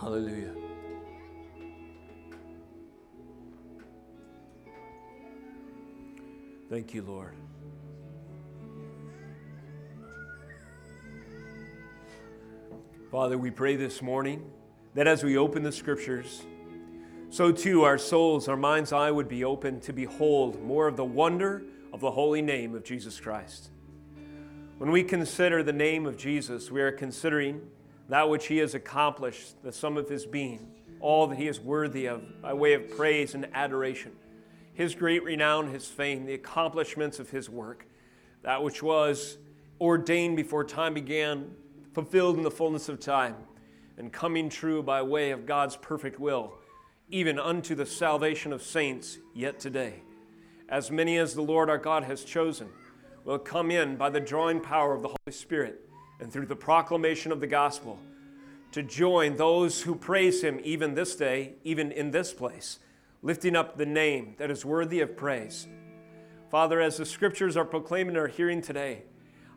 Hallelujah. Thank you, Lord. Father, we pray this morning that as we open the scriptures, so too our souls, our mind's eye would be open to behold more of the wonder of the holy name of Jesus Christ. When we consider the name of Jesus, we are considering that which he has accomplished, the sum of his being, all that he is worthy of by way of praise and adoration, his great renown, his fame, the accomplishments of his work, that which was ordained before time began, fulfilled in the fullness of time, and coming true by way of God's perfect will, even unto the salvation of saints yet today. As many as the Lord our God has chosen will come in by the drawing power of the Holy Spirit and through the proclamation of the gospel to join those who praise him even this day, even in this place, lifting up the name that is worthy of praise. Father, as the scriptures are proclaimed in our hearing today,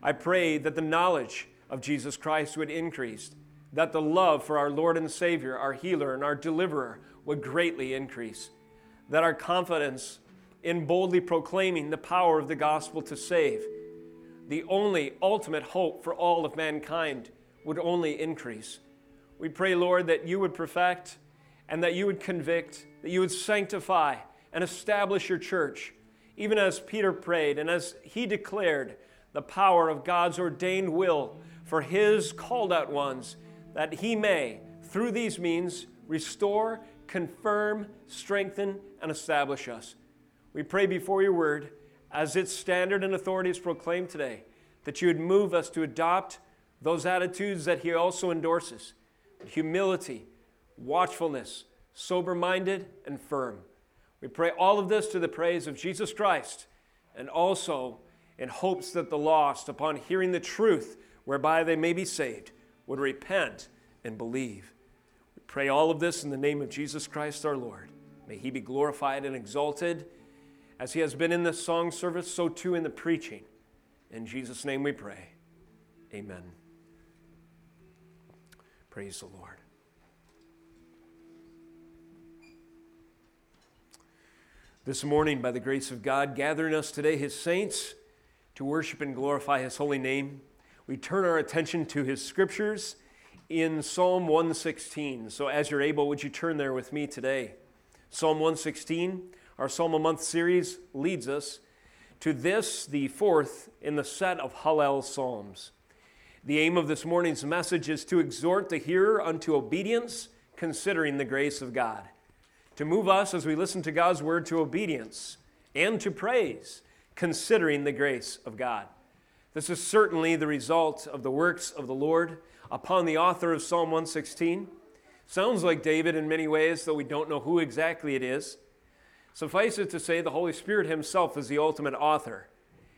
I pray that the knowledge of Jesus Christ would increase, that the love for our Lord and Savior, our healer and our deliverer, would greatly increase, that our confidence in boldly proclaiming the power of the gospel to save, the only ultimate hope for all of mankind, would only increase. We pray, Lord, that you would perfect and that you would convict, that you would sanctify and establish your church, even as Peter prayed and as he declared the power of God's ordained will for his called out ones, that he may, through these means, restore, confirm, strengthen, and establish us. We pray before your word, as its standard and authority is proclaimed today, that you would move us to adopt those attitudes that he also endorses humility, watchfulness, sober minded, and firm. We pray all of this to the praise of Jesus Christ and also in hopes that the lost, upon hearing the truth whereby they may be saved, would repent and believe. We pray all of this in the name of Jesus Christ our Lord. May he be glorified and exalted. As he has been in the song service, so too in the preaching. In Jesus' name we pray. Amen. Praise the Lord. This morning, by the grace of God, gathering us today, his saints, to worship and glorify his holy name, we turn our attention to his scriptures in Psalm 116. So, as you're able, would you turn there with me today? Psalm 116, our Psalm a Month series, leads us to this, the fourth in the set of Hallel Psalms. The aim of this morning's message is to exhort the hearer unto obedience, considering the grace of God. To move us as we listen to God's word to obedience and to praise, considering the grace of God. This is certainly the result of the works of the Lord upon the author of Psalm 116. Sounds like David in many ways, though we don't know who exactly it is. Suffice it to say, the Holy Spirit Himself is the ultimate author.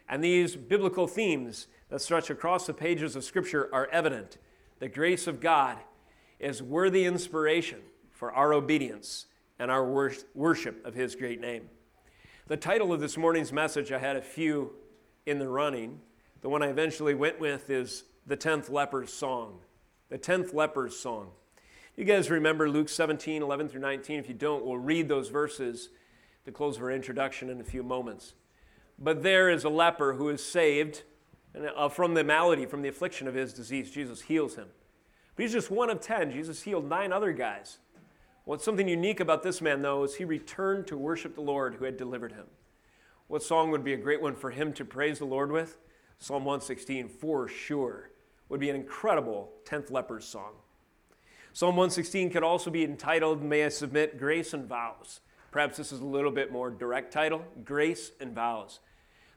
And these biblical themes that stretch across the pages of Scripture are evident. The grace of God is worthy inspiration for our obedience and our worship of His great name. The title of this morning's message, I had a few in the running. The one I eventually went with is The Tenth Leper's Song. The Tenth Leper's Song. You guys remember Luke 17, 11 through 19? If you don't, we'll read those verses to close our introduction in a few moments. But there is a leper who is saved uh, from the malady, from the affliction of his disease. Jesus heals him. But he's just one of ten. Jesus healed nine other guys. What's something unique about this man, though, is he returned to worship the Lord who had delivered him. What song would be a great one for him to praise the Lord with? Psalm 116, for sure, would be an incredible 10th leper's song. Psalm 116 could also be entitled, May I Submit, Grace and Vows. Perhaps this is a little bit more direct title Grace and Vows.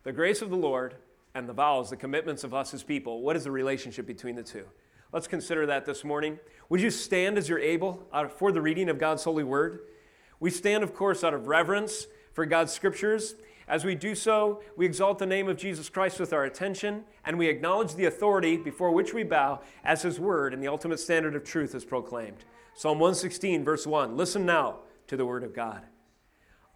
The grace of the Lord and the vows, the commitments of us as people, what is the relationship between the two? Let's consider that this morning. Would you stand as you're able uh, for the reading of God's holy word? We stand, of course, out of reverence for God's scriptures. As we do so, we exalt the name of Jesus Christ with our attention, and we acknowledge the authority before which we bow as his word and the ultimate standard of truth is proclaimed. Psalm 116, verse 1. Listen now to the word of God.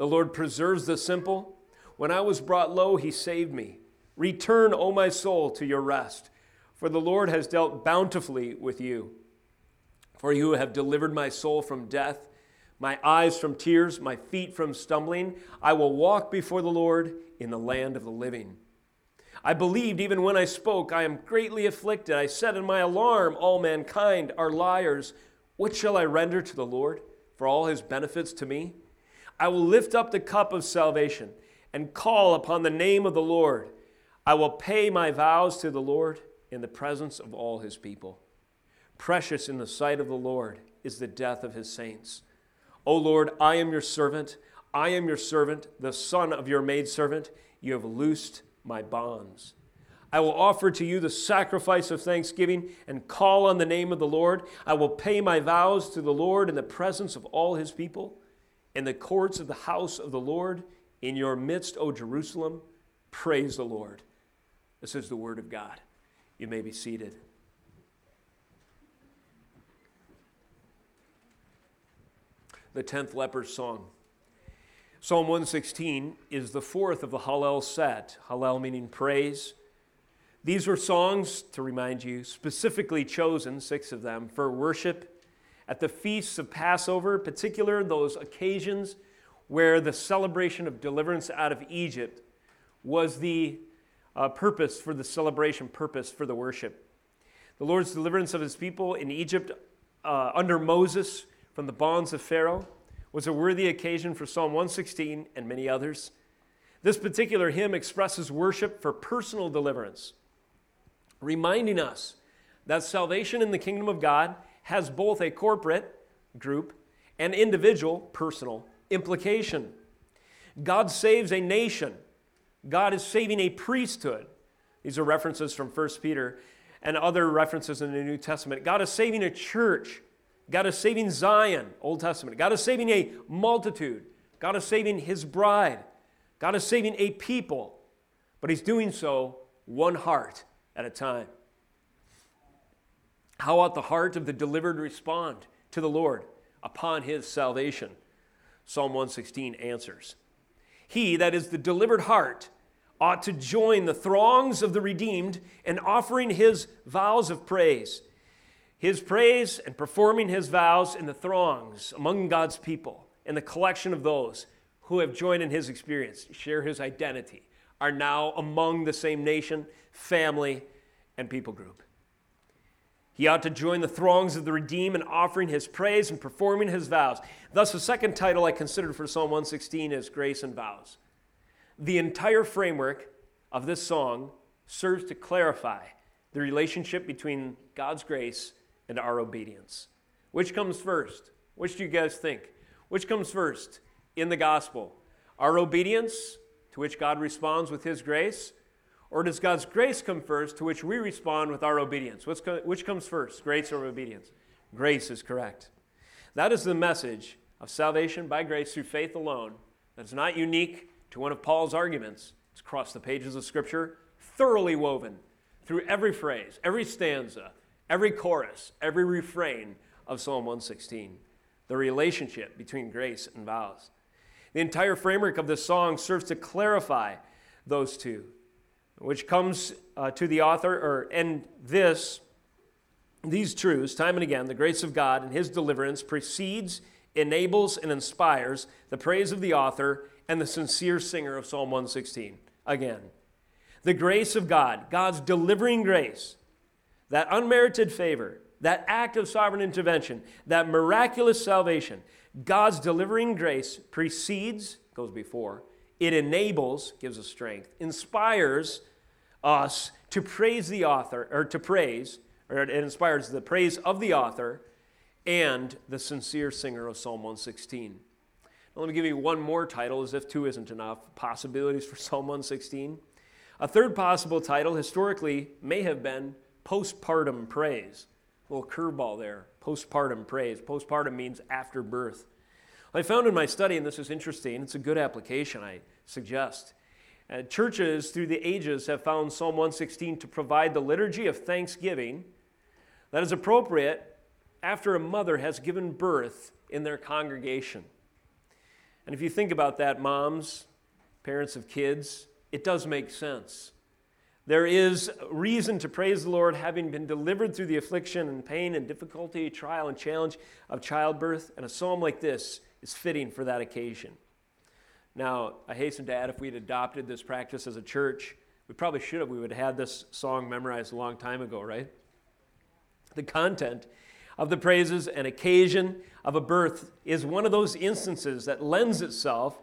The Lord preserves the simple. When I was brought low, he saved me. Return, O my soul, to your rest, for the Lord has dealt bountifully with you. For you have delivered my soul from death, my eyes from tears, my feet from stumbling. I will walk before the Lord in the land of the living. I believed even when I spoke, I am greatly afflicted. I said in my alarm, All mankind are liars. What shall I render to the Lord for all his benefits to me? I will lift up the cup of salvation and call upon the name of the Lord. I will pay my vows to the Lord in the presence of all his people. Precious in the sight of the Lord is the death of his saints. O Lord, I am your servant. I am your servant, the son of your maidservant. You have loosed my bonds. I will offer to you the sacrifice of thanksgiving and call on the name of the Lord. I will pay my vows to the Lord in the presence of all his people, in the courts of the house of the Lord, in your midst, O Jerusalem. Praise the Lord. This is the word of God. You may be seated. The 10th leper's song. Psalm 116 is the fourth of the Hallel set, Hallel meaning praise. These were songs, to remind you, specifically chosen, six of them, for worship at the feasts of Passover, particular those occasions where the celebration of deliverance out of Egypt was the uh, purpose for the celebration, purpose for the worship. The Lord's deliverance of his people in Egypt uh, under Moses from the bonds of Pharaoh was a worthy occasion for Psalm 116 and many others. This particular hymn expresses worship for personal deliverance, reminding us that salvation in the kingdom of God has both a corporate group and individual personal implication. God saves a nation. God is saving a priesthood. These are references from 1 Peter and other references in the New Testament. God is saving a church. God is saving Zion, Old Testament. God is saving a multitude. God is saving his bride. God is saving a people. But he's doing so one heart at a time. How ought the heart of the delivered respond to the Lord upon his salvation? Psalm 116 answers. He, that is the delivered heart, ought to join the throngs of the redeemed in offering his vows of praise his praise and performing his vows in the throngs among God's people, in the collection of those who have joined in his experience, share his identity, are now among the same nation, family, and people group. He ought to join the throngs of the redeemed in offering his praise and performing his vows. Thus, the second title I considered for Psalm 116 is Grace and Vows. The entire framework of this song serves to clarify the relationship between God's grace and our obedience. Which comes first? Which do you guys think? Which comes first in the gospel? Our obedience, to which God responds with His grace? Or does God's grace come first, to which we respond with our obedience? which comes first, grace or obedience? Grace is correct. That is the message of salvation by grace through faith alone. That's not unique to one of Paul's arguments. It's across the pages of Scripture, thoroughly woven through every phrase, every stanza, every chorus, every refrain of Psalm 116, the relationship between grace and vows. The entire framework of this song serves to clarify those two, which comes uh, to the author, or and this, these truths, time and again, the grace of God and his deliverance precedes, enables, and inspires the praise of the author and the sincere singer of Psalm 116. Again, the grace of God, God's delivering grace, that unmerited favor, that act of sovereign intervention, that miraculous salvation, God's delivering grace precedes, goes before, it enables, gives us strength, inspires us to praise the author, or to praise, or it inspires the praise of the author and the sincere singer of Psalm 116. Now, let me give you one more title, as if two isn't enough possibilities for Psalm 116. A third possible title historically may have been postpartum praise. A little curveball there. Postpartum praise. Postpartum means after birth. I found in my study, and this is interesting, it's a good application, I suggest. Uh, churches through the ages have found Psalm 116 to provide the liturgy of thanksgiving that is appropriate after a mother has given birth in their congregation. And if you think about that, moms, parents of kids, it does make sense. There is reason to praise the Lord having been delivered through the affliction and pain and difficulty, trial and challenge of childbirth, and a psalm like this is fitting for that occasion. Now, I hasten to add if we'd adopted this practice as a church, we probably should have. We would have had this song memorized a long time ago, right? The content of the praises and occasion of a birth is one of those instances that lends itself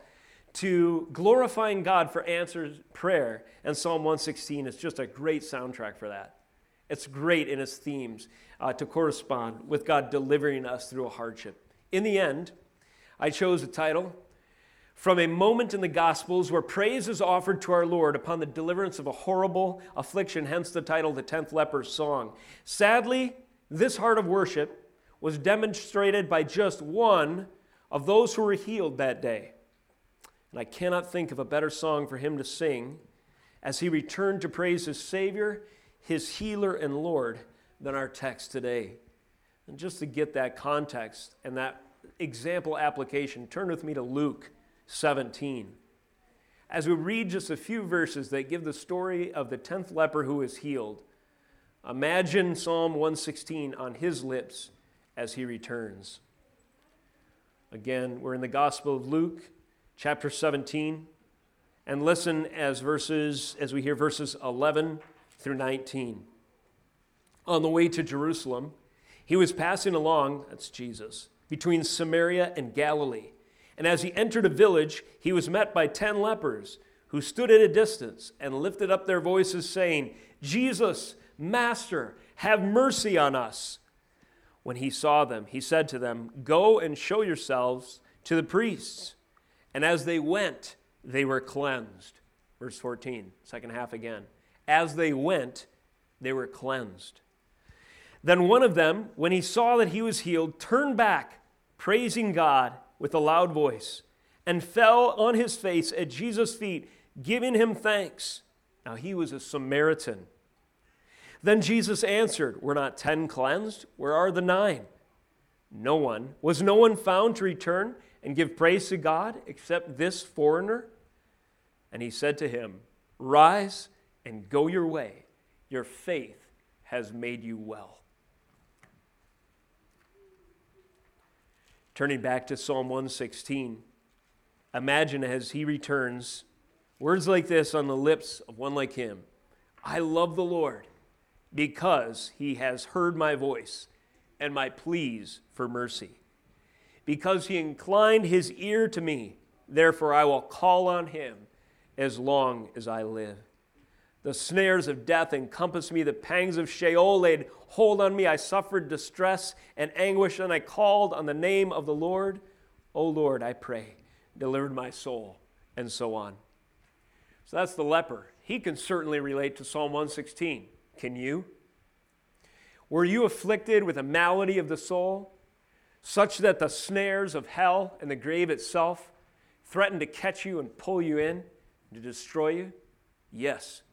to glorifying God for answered prayer. And Psalm 116 is just a great soundtrack for that. It's great in its themes uh, to correspond with God delivering us through a hardship. In the end, I chose a title from a moment in the Gospels where praise is offered to our Lord upon the deliverance of a horrible affliction, hence the title, The Tenth Leper's Song. Sadly, this heart of worship was demonstrated by just one of those who were healed that day. And I cannot think of a better song for him to sing as he returned to praise his Savior, his healer, and Lord than our text today. And just to get that context and that example application, turn with me to Luke 17. As we read just a few verses that give the story of the 10th leper who is healed, imagine Psalm 116 on his lips as he returns. Again, we're in the Gospel of Luke, chapter 17, and listen as verses as we hear verses 11 through 19. On the way to Jerusalem, he was passing along, that's Jesus, between Samaria and Galilee. And as he entered a village, he was met by ten lepers who stood at a distance and lifted up their voices, saying, Jesus, Master, have mercy on us. When he saw them, he said to them, Go and show yourselves to the priests. And as they went, they were cleansed. Verse 14, second half again. As they went, they were cleansed. Then one of them, when he saw that he was healed, turned back, praising God with a loud voice, and fell on his face at Jesus' feet, giving him thanks. Now he was a Samaritan. Then Jesus answered, Were not ten cleansed? Where are the nine? No one. Was no one found to return and give praise to God except this foreigner? And he said to him, Rise and go your way. Your faith has made you well. Turning back to Psalm 116, imagine as he returns, words like this on the lips of one like him I love the Lord because he has heard my voice and my pleas for mercy. Because he inclined his ear to me, therefore I will call on him as long as I live. The snares of death encompassed me, the pangs of Sheol laid hold on me. I suffered distress and anguish, and I called on the name of the Lord. O Lord, I pray, deliver my soul, and so on. So that's the leper. He can certainly relate to Psalm 116. Can you? Were you afflicted with a malady of the soul, such that the snares of hell and the grave itself threatened to catch you and pull you in to destroy you? Yes.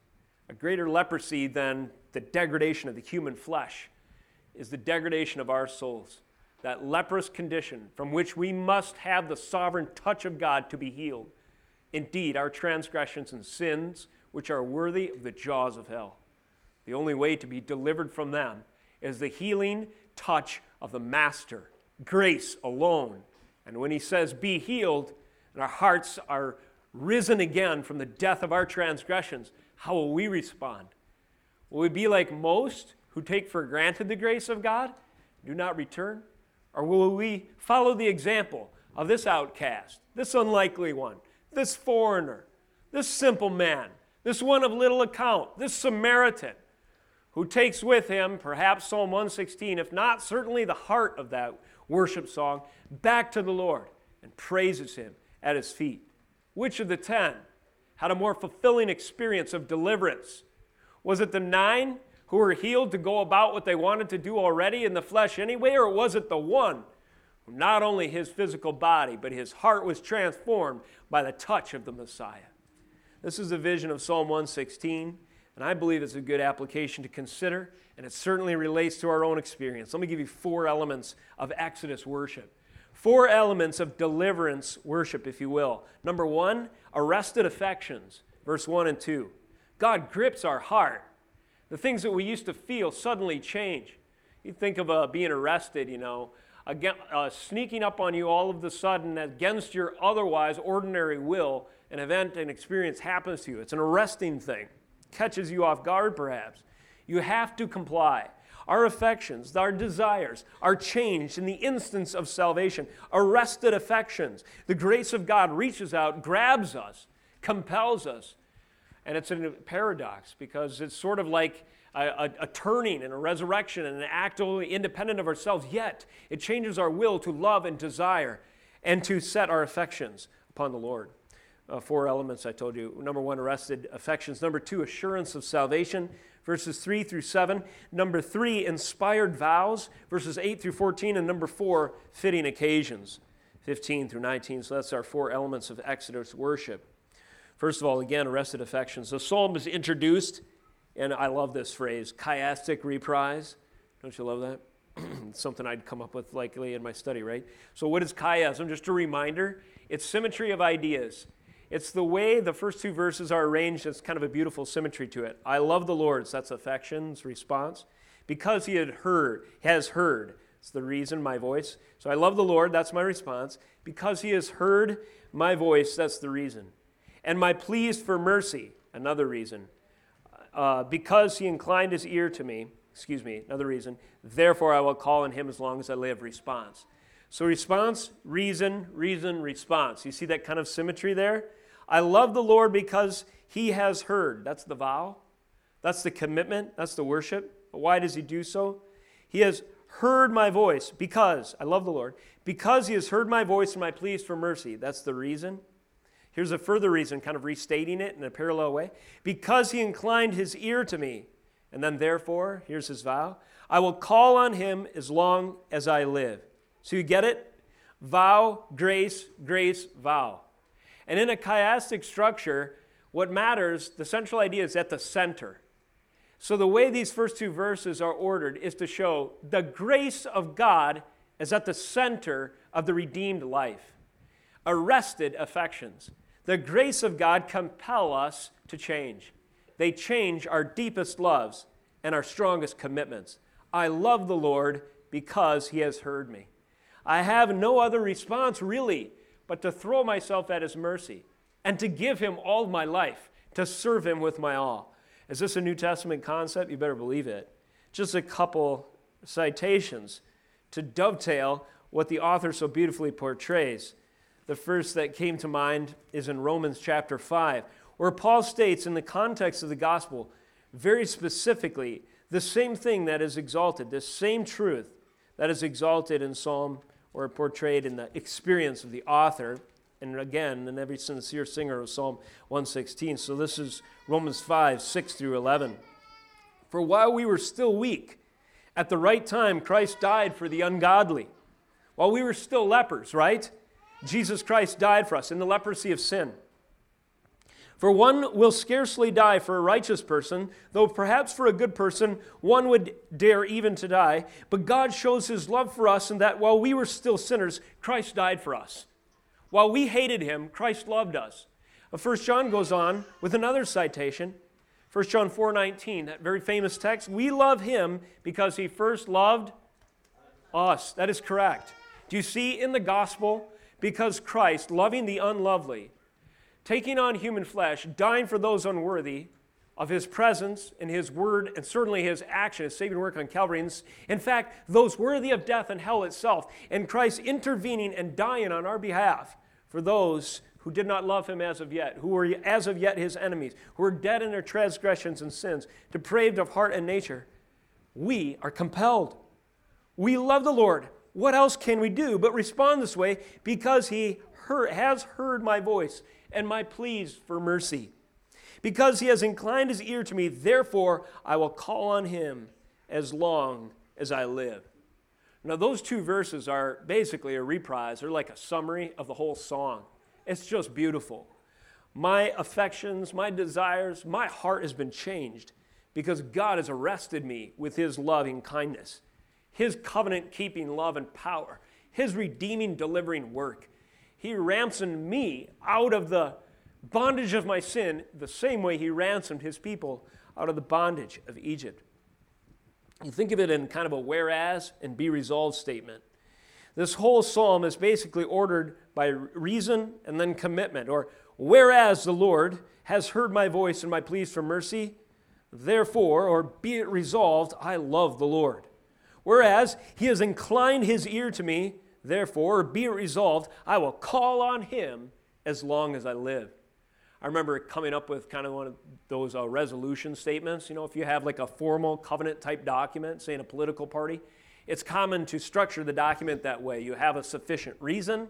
A greater leprosy than the degradation of the human flesh is the degradation of our souls. That leprous condition from which we must have the sovereign touch of God to be healed. Indeed, our transgressions and sins, which are worthy of the jaws of hell. The only way to be delivered from them is the healing touch of the Master, grace alone. And when he says, Be healed, and our hearts are risen again from the death of our transgressions, how will we respond? Will we be like most who take for granted the grace of God, do not return? Or will we follow the example of this outcast, this unlikely one, this foreigner, this simple man, this one of little account, this Samaritan, who takes with him perhaps Psalm 116, if not certainly the heart of that worship song, back to the Lord and praises him at his feet? Which of the ten had a more fulfilling experience of deliverance? Was it the nine who were healed to go about what they wanted to do already in the flesh anyway, or was it the one who not only his physical body, but his heart was transformed by the touch of the Messiah? This is a vision of Psalm 116, and I believe it's a good application to consider, and it certainly relates to our own experience. Let me give you four elements of Exodus worship. Four elements of deliverance worship, if you will. Number one, arrested affections, verse 1 and 2. God grips our heart the things that we used to feel suddenly change. You think of uh, being arrested, you know, again, uh, sneaking up on you all of the sudden against your otherwise ordinary will. An event, an experience happens to you. It's an arresting thing, catches you off guard perhaps. You have to comply. Our affections, our desires are changed in the instance of salvation. Arrested affections. The grace of God reaches out, grabs us, compels us and it's a paradox because it's sort of like a, a, a, turning and a resurrection and an act only independent of ourselves, yet it changes our will to love and desire and to set our affections upon the Lord. Uh, four elements I told you. Number one, arrested affections. Number two, assurance of salvation, verses 3 through 7. Number three, inspired vows, verses 8 through 14. And number four, fitting occasions, 15 through 19. So that's our four elements of Exodus worship. First of all, again, arrested affections. The psalm is introduced, and I love this phrase, chiastic reprise. Don't you love that? something I'd come up with likely in my study, right? So, what is chiasm? Just a reminder it's symmetry of ideas. It's the way the first two verses are arranged, it's kind of a beautiful symmetry to it. I love the Lord, that's affections, response. Because he had heard, has heard, it's the reason, my voice. So I love the Lord, that's my response. Because he has heard my voice, that's the reason and my pleas for mercy, another reason. Uh, because he inclined his ear to me, excuse me, another reason, therefore I will call on him as long as I live. Response. So, response, reason, reason, response. You see that kind of symmetry there? I love the Lord because he has heard. That's the vow. That's the commitment. That's the worship. But why does he do so? He has heard my voice because, I love the Lord, because he has heard my voice and my pleas for mercy. That's the reason. Here's a further reason, kind of restating it in a parallel way. Because he inclined his ear to me. And then, therefore, here's his vow I will call on him as long as I live. So you get it? Vow, grace, grace, vow. And in a chiastic structure, what matters, the central idea is at the center. So the way these first two verses are ordered is to show the grace of God is at the center of the redeemed life. Arrested affections. The grace of God compel us to change. They change our deepest loves and our strongest commitments. I love the Lord because he has heard me. I have no other response really but to throw myself at his mercy and to give him all my life, to serve him with my all. Is this a New Testament concept? You better believe it. Just a couple citations to dovetail what the author so beautifully portrays. The first that came to mind is in Romans chapter 5, where Paul states, in the context of the gospel, very specifically, the same thing that is exalted, the same truth that is exalted in Psalm or portrayed in the experience of the author, and again, in every sincere singer of Psalm 116. So this is Romans 5, 6 through 11. For while we were still weak, at the right time, Christ died for the ungodly. While we were still lepers, right? Jesus Christ died for us in the leprosy of sin. For one will scarcely die for a righteous person, though perhaps for a good person one would dare even to die. But God shows his love for us in that while we were still sinners, Christ died for us. While we hated him, Christ loved us. Uh, 1 John goes on with another citation. 1 John 4:19, that very famous text, we love him because he first loved us. That is correct. Do you see in the gospel because Christ, loving the unlovely, taking on human flesh, dying for those unworthy of his presence and his word and certainly his action, his saving work on Calvary. In fact, those worthy of death and hell itself, and Christ intervening and dying on our behalf for those who did not love him as of yet, who were as of yet his enemies, who were dead in their transgressions and sins, depraved of heart and nature. We are compelled. We love the Lord what else can we do but respond this way because he heard, has heard my voice and my pleas for mercy? Because he has inclined his ear to me, therefore I will call on him as long as I live. Now, those two verses are basically a reprise, they're like a summary of the whole song. It's just beautiful. My affections, my desires, my heart has been changed because God has arrested me with his loving kindness, his covenant keeping love and power, his redeeming, delivering work. He ransomed me out of the bondage of my sin the same way he ransomed his people out of the bondage of Egypt. You think of it in kind of a whereas and be resolved statement. This whole psalm is basically ordered by reason and then commitment, or whereas the Lord has heard my voice and my pleas for mercy, therefore, or be it resolved, I love the Lord. Whereas he has inclined his ear to me, therefore, be it resolved, I will call on him as long as I live. I remember coming up with kind of one of those uh, resolution statements. You know, if you have like a formal covenant type document, say in a political party, it's common to structure the document that way. You have a sufficient reason,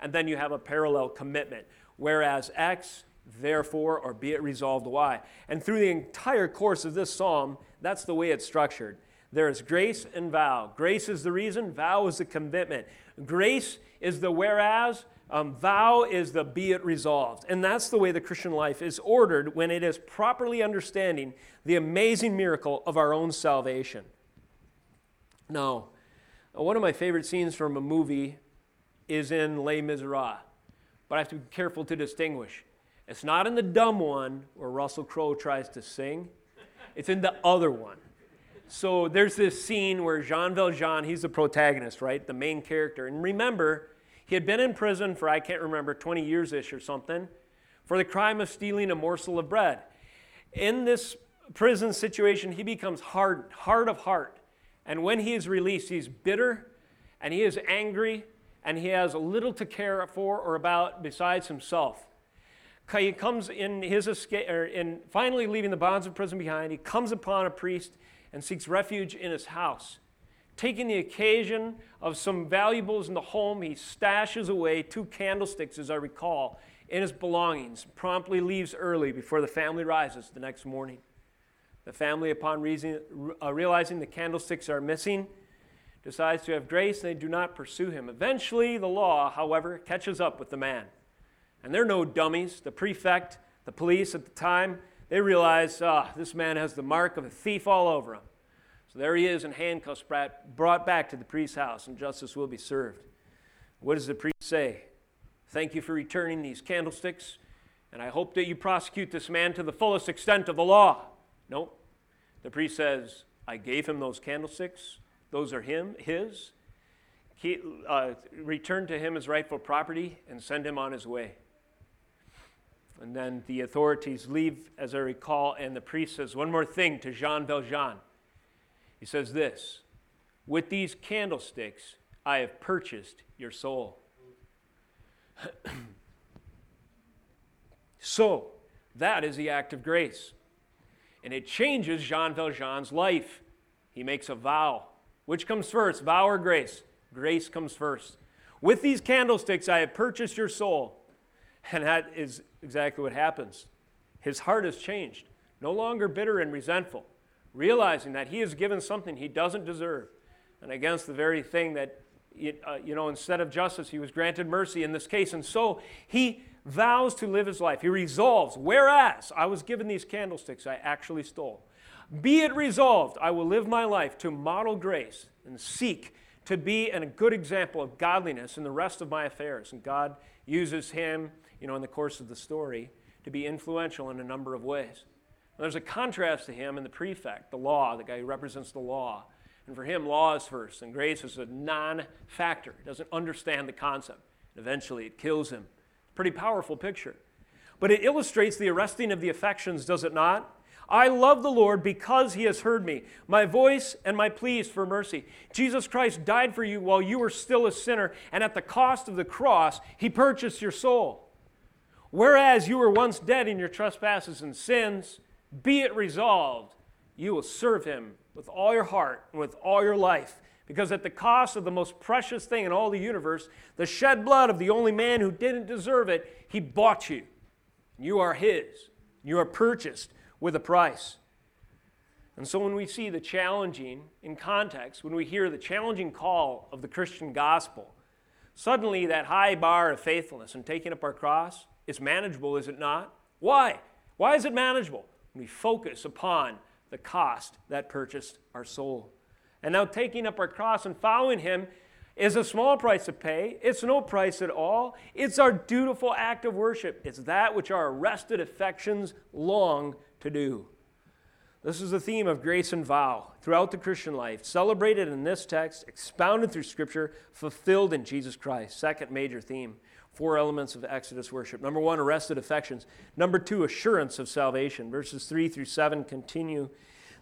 and then you have a parallel commitment. Whereas X, therefore, or be it resolved Y. And through the entire course of this psalm, that's the way it's structured. There is grace and vow. Grace is the reason, vow is the commitment. Grace is the whereas, um, vow is the be it resolved. And that's the way the Christian life is ordered when it is properly understanding the amazing miracle of our own salvation. Now, one of my favorite scenes from a movie is in Les Miserables, but I have to be careful to distinguish. It's not in the dumb one where Russell Crowe tries to sing, it's in the other one. So there's this scene where Jean Valjean, he's the protagonist, right? The main character. And remember, he had been in prison for, I can't remember, 20 years ish or something, for the crime of stealing a morsel of bread. In this prison situation, he becomes hard, hard of heart. And when he is released, he's bitter and he is angry and he has little to care for or about besides himself. He comes in his escape, or in finally leaving the bonds of prison behind, he comes upon a priest and seeks refuge in his house. Taking the occasion of some valuables in the home, he stashes away two candlesticks, as I recall, in his belongings, promptly leaves early before the family rises the next morning. The family, upon reason, uh, realizing the candlesticks are missing, decides to have grace and they do not pursue him. Eventually, the law, however, catches up with the man. And they're no dummies. The prefect, the police at the time, they realize ah, this man has the mark of a thief all over him. So there he is in handcuffs, brought back to the priest's house, and justice will be served. What does the priest say? Thank you for returning these candlesticks, and I hope that you prosecute this man to the fullest extent of the law. Nope. The priest says, I gave him those candlesticks. Those are him, his. He, uh, return to him his rightful property and send him on his way. And then the authorities leave, as I recall, and the priest says one more thing to Jean Valjean. He says this With these candlesticks, I have purchased your soul. so, that is the act of grace. And it changes Jean Valjean's life. He makes a vow. Which comes first, vow or grace? Grace comes first. With these candlesticks, I have purchased your soul. And that is exactly what happens. His heart has changed, no longer bitter and resentful realizing that he is given something he doesn't deserve and against the very thing that, uh, you know, instead of justice, he was granted mercy in this case. And so he vows to live his life. He resolves, whereas I was given these candlesticks, I actually stole. Be it resolved, I will live my life to model grace and seek to be a good example of godliness in the rest of my affairs. And God uses him, you know, in the course of the story to be influential in a number of ways. There's a contrast to him in the prefect, the law, the guy who represents the law. And for him, law is first, and grace is a non factor. He doesn't understand the concept. And eventually, it kills him. Pretty powerful picture. But it illustrates the arresting of the affections, does it not? I love the Lord because he has heard me, my voice and my pleas for mercy. Jesus Christ died for you while you were still a sinner, and at the cost of the cross, he purchased your soul. Whereas you were once dead in your trespasses and sins, be it resolved, you will serve him with all your heart and with all your life. Because at the cost of the most precious thing in all the universe, the shed blood of the only man who didn't deserve it, he bought you. You are his. You are purchased with a price. And so when we see the challenging in context, when we hear the challenging call of the Christian gospel, suddenly that high bar of faithfulness and taking up our cross is manageable, is it not? Why? Why is it manageable? We focus upon the cost that purchased our soul. And now taking up our cross and following him is a small price to pay. It's no price at all. It's our dutiful act of worship. It's that which our arrested affections long to do. This is the theme of grace and vow throughout the Christian life, celebrated in this text, expounded through Scripture, fulfilled in Jesus Christ. Second major theme four elements of Exodus worship. Number one, arrested affections. Number two, assurance of salvation. Verses three through seven continue.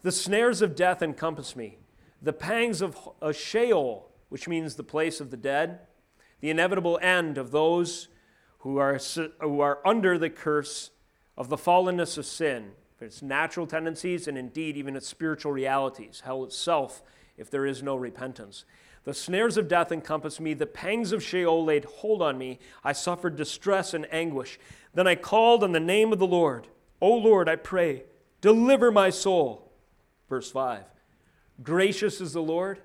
The snares of death encompass me, the pangs of a Sheol which means the place of the dead, the inevitable end of those who are, who are under the curse of the fallenness of sin, its natural tendencies, and indeed even its spiritual realities, hell itself, if there is no repentance. The snares of death encompassed me, the pangs of Sheol laid hold on me. I suffered distress and anguish. Then I called on the name of the Lord. O Lord, I pray, deliver my soul. Verse 5 Gracious is the Lord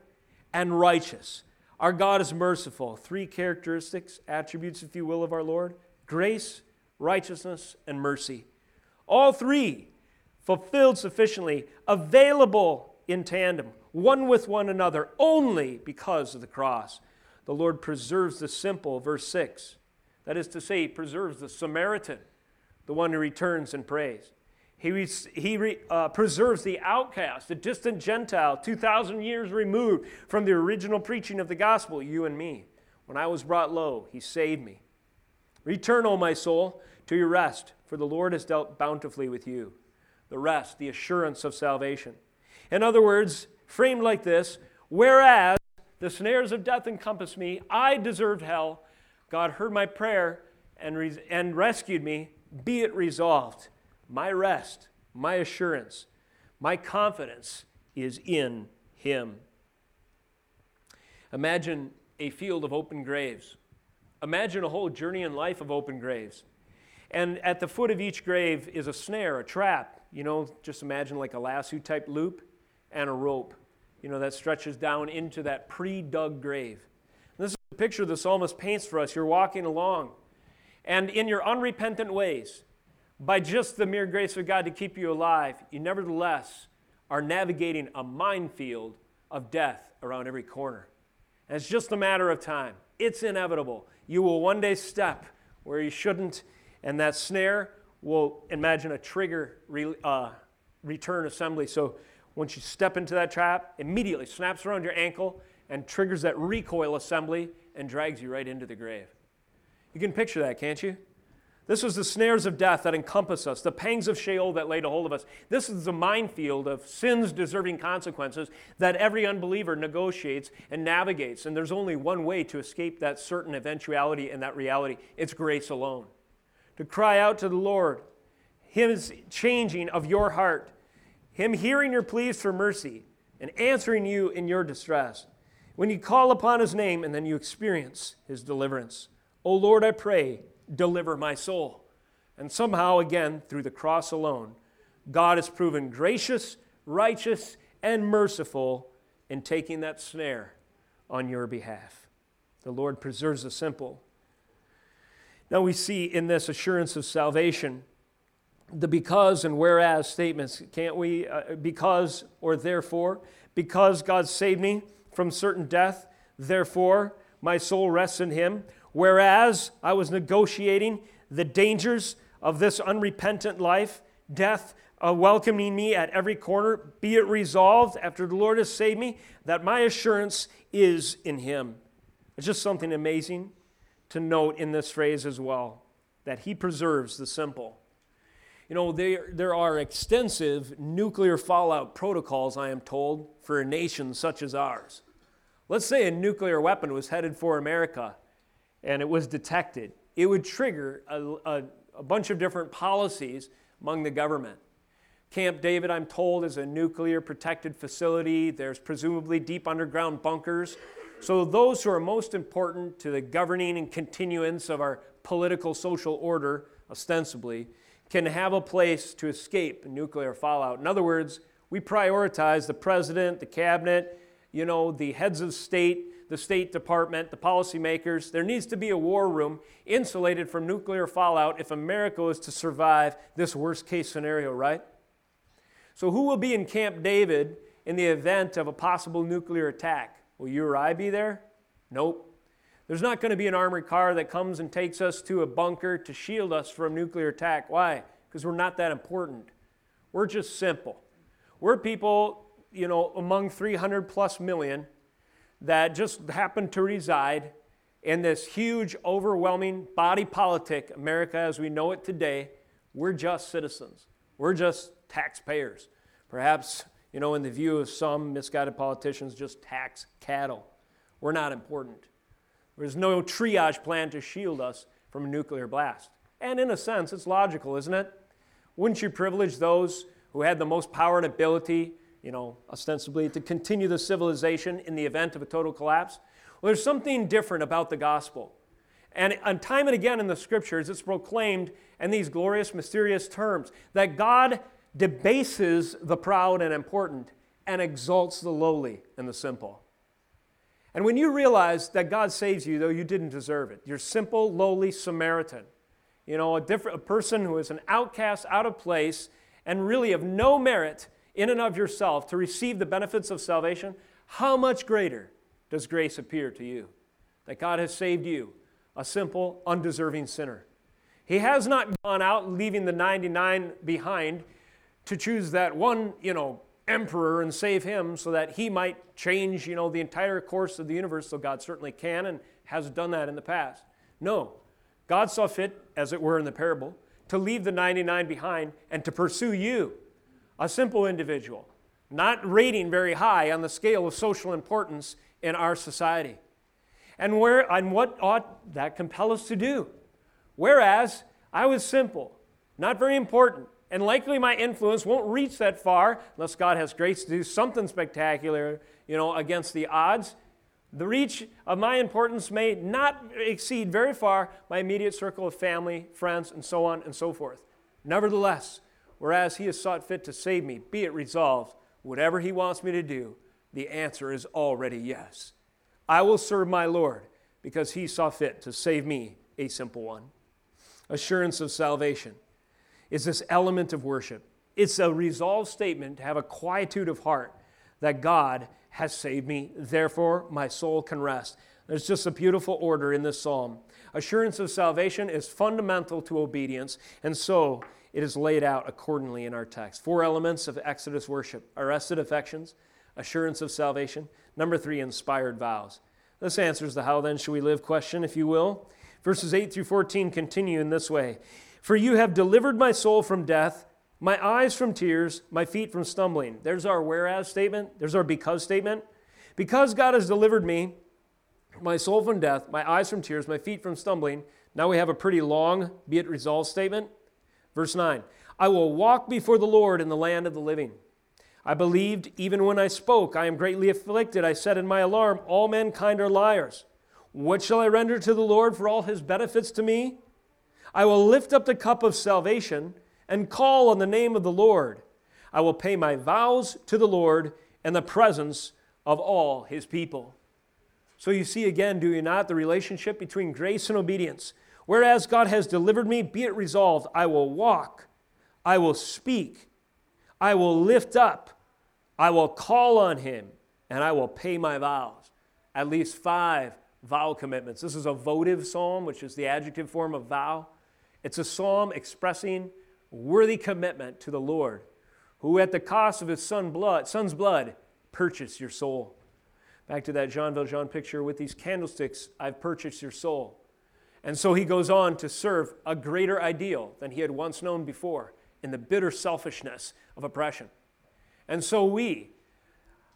and righteous. Our God is merciful. Three characteristics, attributes, if you will, of our Lord grace, righteousness, and mercy. All three fulfilled sufficiently, available in tandem, one with one another, only because of the cross. The Lord preserves the simple, verse 6. That is to say, he preserves the Samaritan, the one who returns and prays. He, he re, uh, preserves the outcast, the distant Gentile, 2,000 years removed from the original preaching of the gospel, you and me. When I was brought low, he saved me. Return, O my soul, to your rest, for the Lord has dealt bountifully with you. The rest, the assurance of salvation. In other words, framed like this whereas the snares of death encompassed me, I deserved hell, God heard my prayer and, re- and rescued me, be it resolved my rest, my assurance, my confidence is in Him. Imagine a field of open graves. Imagine a whole journey in life of open graves. And at the foot of each grave is a snare, a trap. You know, just imagine like a lasso type loop and a rope, you know, that stretches down into that pre dug grave. And this is a picture the psalmist paints for us. You're walking along, and in your unrepentant ways, by just the mere grace of God to keep you alive, you nevertheless are navigating a minefield of death around every corner. And it's just a matter of time. It's inevitable. You will one day step where you shouldn't, and that snare will imagine a trigger re, uh, return assembly. So once you step into that trap, immediately snaps around your ankle and triggers that recoil assembly and drags you right into the grave. You can picture that, can't you? This was the snares of death that encompass us, the pangs of Sheol that laid a hold of us. This is the minefield of sins deserving consequences that every unbeliever negotiates and navigates. And there's only one way to escape that certain eventuality and that reality it's grace alone. To cry out to the Lord, His changing of your heart, Him hearing your pleas for mercy and answering you in your distress. When you call upon His name and then you experience His deliverance. O Lord, I pray deliver my soul. And somehow, again, through the cross alone, God has proven gracious, righteous, and merciful in taking that snare on your behalf. The Lord preserves the simple. Now we see in this assurance of salvation the because and whereas statements, can't we? Uh, because or therefore. Because God saved me from certain death, therefore my soul rests in Him. Whereas I was negotiating the dangers of this unrepentant life, death uh, welcoming me at every corner, be it resolved after the Lord has saved me that my assurance is in Him. It's just something amazing to note in this phrase as well that He preserves the simple. You know, there, there are extensive nuclear fallout protocols, I am told, for a nation such as ours. Let's say a nuclear weapon was headed for America and it was detected, it would trigger a, a, a bunch of different policies among the government. Camp David, I'm told, is a nuclear protected facility. There's presumably deep underground bunkers. So, those who are most important to the governing and continuance of our political social order, ostensibly, can have a place to escape nuclear fallout. In other words, we prioritize the president, the cabinet, you know, the heads of state, the State Department, the policymakers. There needs to be a war room insulated from nuclear fallout if America is to survive this worst case scenario, right? So, who will be in Camp David in the event of a possible nuclear attack? Will you or I be there? Nope. There's not going to be an armored car that comes and takes us to a bunker to shield us from nuclear attack. Why? Because we're not that important. We're just simple. We're people, you know, among 300 plus million that just happen to reside in this huge, overwhelming body politic, America as we know it today. We're just citizens. We're just taxpayers. Perhaps, you know, in the view of some misguided politicians, just tax cattle. We're not important. There's no triage plan to shield us from a nuclear blast. And in a sense, it's logical, isn't it? Wouldn't you privilege those who had the most power and ability, you know, ostensibly, to continue the civilization in the event of a total collapse? Well, there's something different about the gospel. And, and time and again in the scriptures, it's proclaimed in these glorious, mysterious terms that God debases the proud and important and exalts the lowly and the simple. And when you realize that God saves you, though you didn't deserve it, you're simple, lowly Samaritan, you know, a, different, a person who is an outcast, out of place, and really of no merit in and of yourself to receive the benefits of salvation, how much greater does grace appear to you? That God has saved you, a simple, undeserving sinner. He has not gone out leaving the 99 behind to choose that one, you know, emperor and save him so that he might change, you know, the entire course of the universe, so God certainly can and has done that in the past. No. God saw fit, as it were in the parable, to leave the 99 behind and to pursue you, a simple individual, not rating very high on the scale of social importance in our society. And where and what ought that compel us to do? Whereas I was simple, not very important, and likely my influence won't reach that far unless God has grace to do something spectacular, you know, against the odds. The reach of my importance may not exceed very far my immediate circle of family, friends, and so on and so forth. Nevertheless, whereas He has sought fit to save me, be it resolved, whatever He wants me to do, the answer is already yes. I will serve my Lord because He saw fit to save me, a simple one. Assurance of salvation is this element of worship. It's a resolved statement to have a quietude of heart that God has saved me, therefore my soul can rest. There's just a beautiful order in this psalm. Assurance of salvation is fundamental to obedience, and so it is laid out accordingly in our text. Four elements of Exodus worship arrested affections, assurance of salvation. Number three, inspired vows. This answers the how then should we live question, if you will. Verses 8 through 14 continue in this way for you have delivered my soul from death, my eyes from tears, my feet from stumbling. There's our whereas statement. There's our because statement. Because God has delivered me, my soul from death, my eyes from tears, my feet from stumbling. Now we have a pretty long, be it resolved statement. Verse 9 I will walk before the Lord in the land of the living. I believed even when I spoke, I am greatly afflicted. I said in my alarm, All mankind are liars. What shall I render to the Lord for all his benefits to me? I will lift up the cup of salvation and call on the name of the Lord. I will pay my vows to the Lord in the presence of all his people. So you see again, do you not, the relationship between grace and obedience. Whereas God has delivered me, be it resolved, I will walk, I will speak, I will lift up, I will call on him, and I will pay my vows. At least five vow commitments. This is a votive psalm, which is the adjective form of vow. It's a psalm expressing worthy commitment to the Lord, who at the cost of his son blood, son's blood purchased your soul. Back to that Jean Valjean picture with these candlesticks, I've purchased your soul. And so he goes on to serve a greater ideal than he had once known before in the bitter selfishness of oppression. And so we,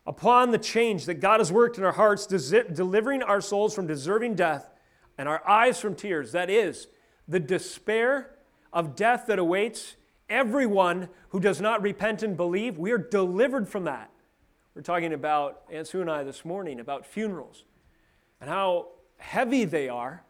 upon the change that God has worked in our hearts, delivering our souls from deserving death and our eyes from tears, that is, the despair of death that awaits everyone who does not repent and believe, we are delivered from that. We're talking about, Aunt Sue and I this morning, about funerals and how heavy they are